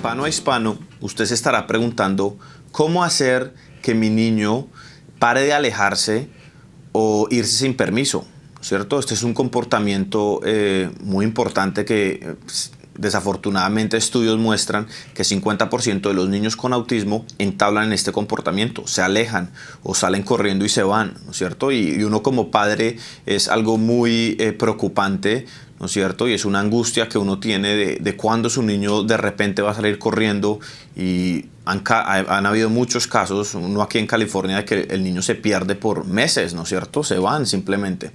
hispano a hispano, usted se estará preguntando cómo hacer que mi niño pare de alejarse o irse sin permiso, ¿cierto? Este es un comportamiento eh, muy importante que eh, desafortunadamente estudios muestran que 50% de los niños con autismo entablan en este comportamiento, se alejan o salen corriendo y se van, ¿no es cierto? Y, uno como padre es algo muy eh, preocupante, ¿no es cierto? Y es una angustia que uno tiene de, de cuando su niño de repente va a salir corriendo y han, han, habido muchos casos, uno aquí en California, de que el niño se pierde por meses, ¿no es cierto? Se van simplemente.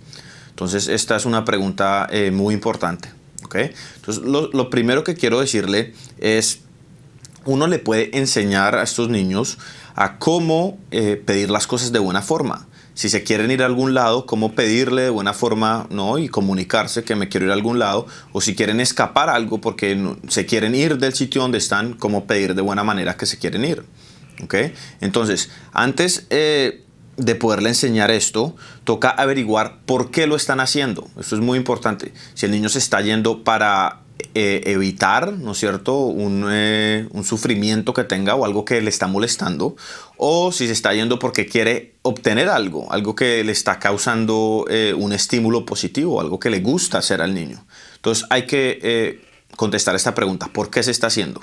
Entonces esta es una pregunta eh, muy importante. Entonces, lo, primero que quiero decirle es, uno le puede enseñar a estos niños a cómo eh, pedir las cosas de buena forma. Si se quieren ir a algún lado, cómo pedirle de buena forma ¿no? y comunicarse que me quiero ir a algún lado. O si quieren escapar algo porque se quieren ir del sitio donde están, cómo pedir de buena manera que se quieren ir. ¿okay? Entonces, antes eh, de poderle enseñar esto, toca averiguar por qué lo están haciendo. Esto es muy importante. Si el niño se está yendo para eh, evitar, ¿no es cierto?, un, eh, un, sufrimiento que tenga o algo que le está molestando, o si se está yendo porque quiere obtener algo, algo que le está causando eh, un estímulo positivo, algo que le gusta hacer al niño. Entonces hay que contestar esta pregunta, ¿por qué se está haciendo?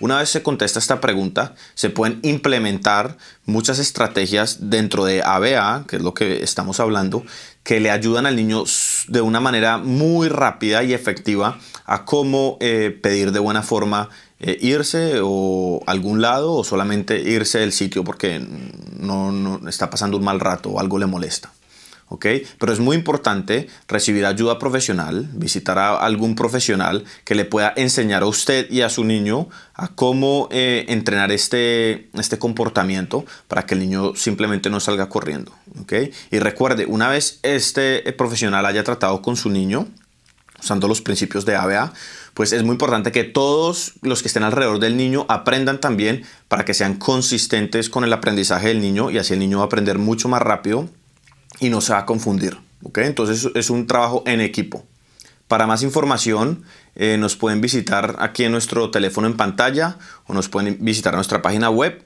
Una vez se contesta esta pregunta, se pueden implementar muchas estrategias dentro de ABA, que es lo que estamos hablando, que le ayudan al niño de una manera muy rápida y efectiva a cómo eh, pedir de buena forma eh, irse o algún lado o solamente irse del sitio porque no, no está pasando un mal rato o algo le molesta. Pero es muy importante recibir ayuda profesional, visitar a algún profesional que le pueda enseñar a usted y a su niño a cómo eh, entrenar este, este comportamiento para que el niño simplemente no salga corriendo, Y recuerde, una vez este profesional haya tratado con su niño, usando los principios de ABA, pues es muy importante que todos los que estén alrededor del niño aprendan también para que sean consistentes con el aprendizaje del niño y así el niño va a aprender mucho más rápido y no se va a confundir. ¿okay? Entonces es un trabajo en equipo. Para más información eh, nos pueden visitar aquí en nuestro teléfono en pantalla o nos pueden visitar nuestra página web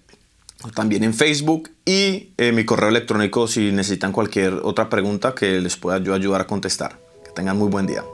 o también en Facebook y eh, mi correo electrónico si necesitan cualquier otra pregunta que les pueda yo ayudar a contestar. Que tengan muy buen día.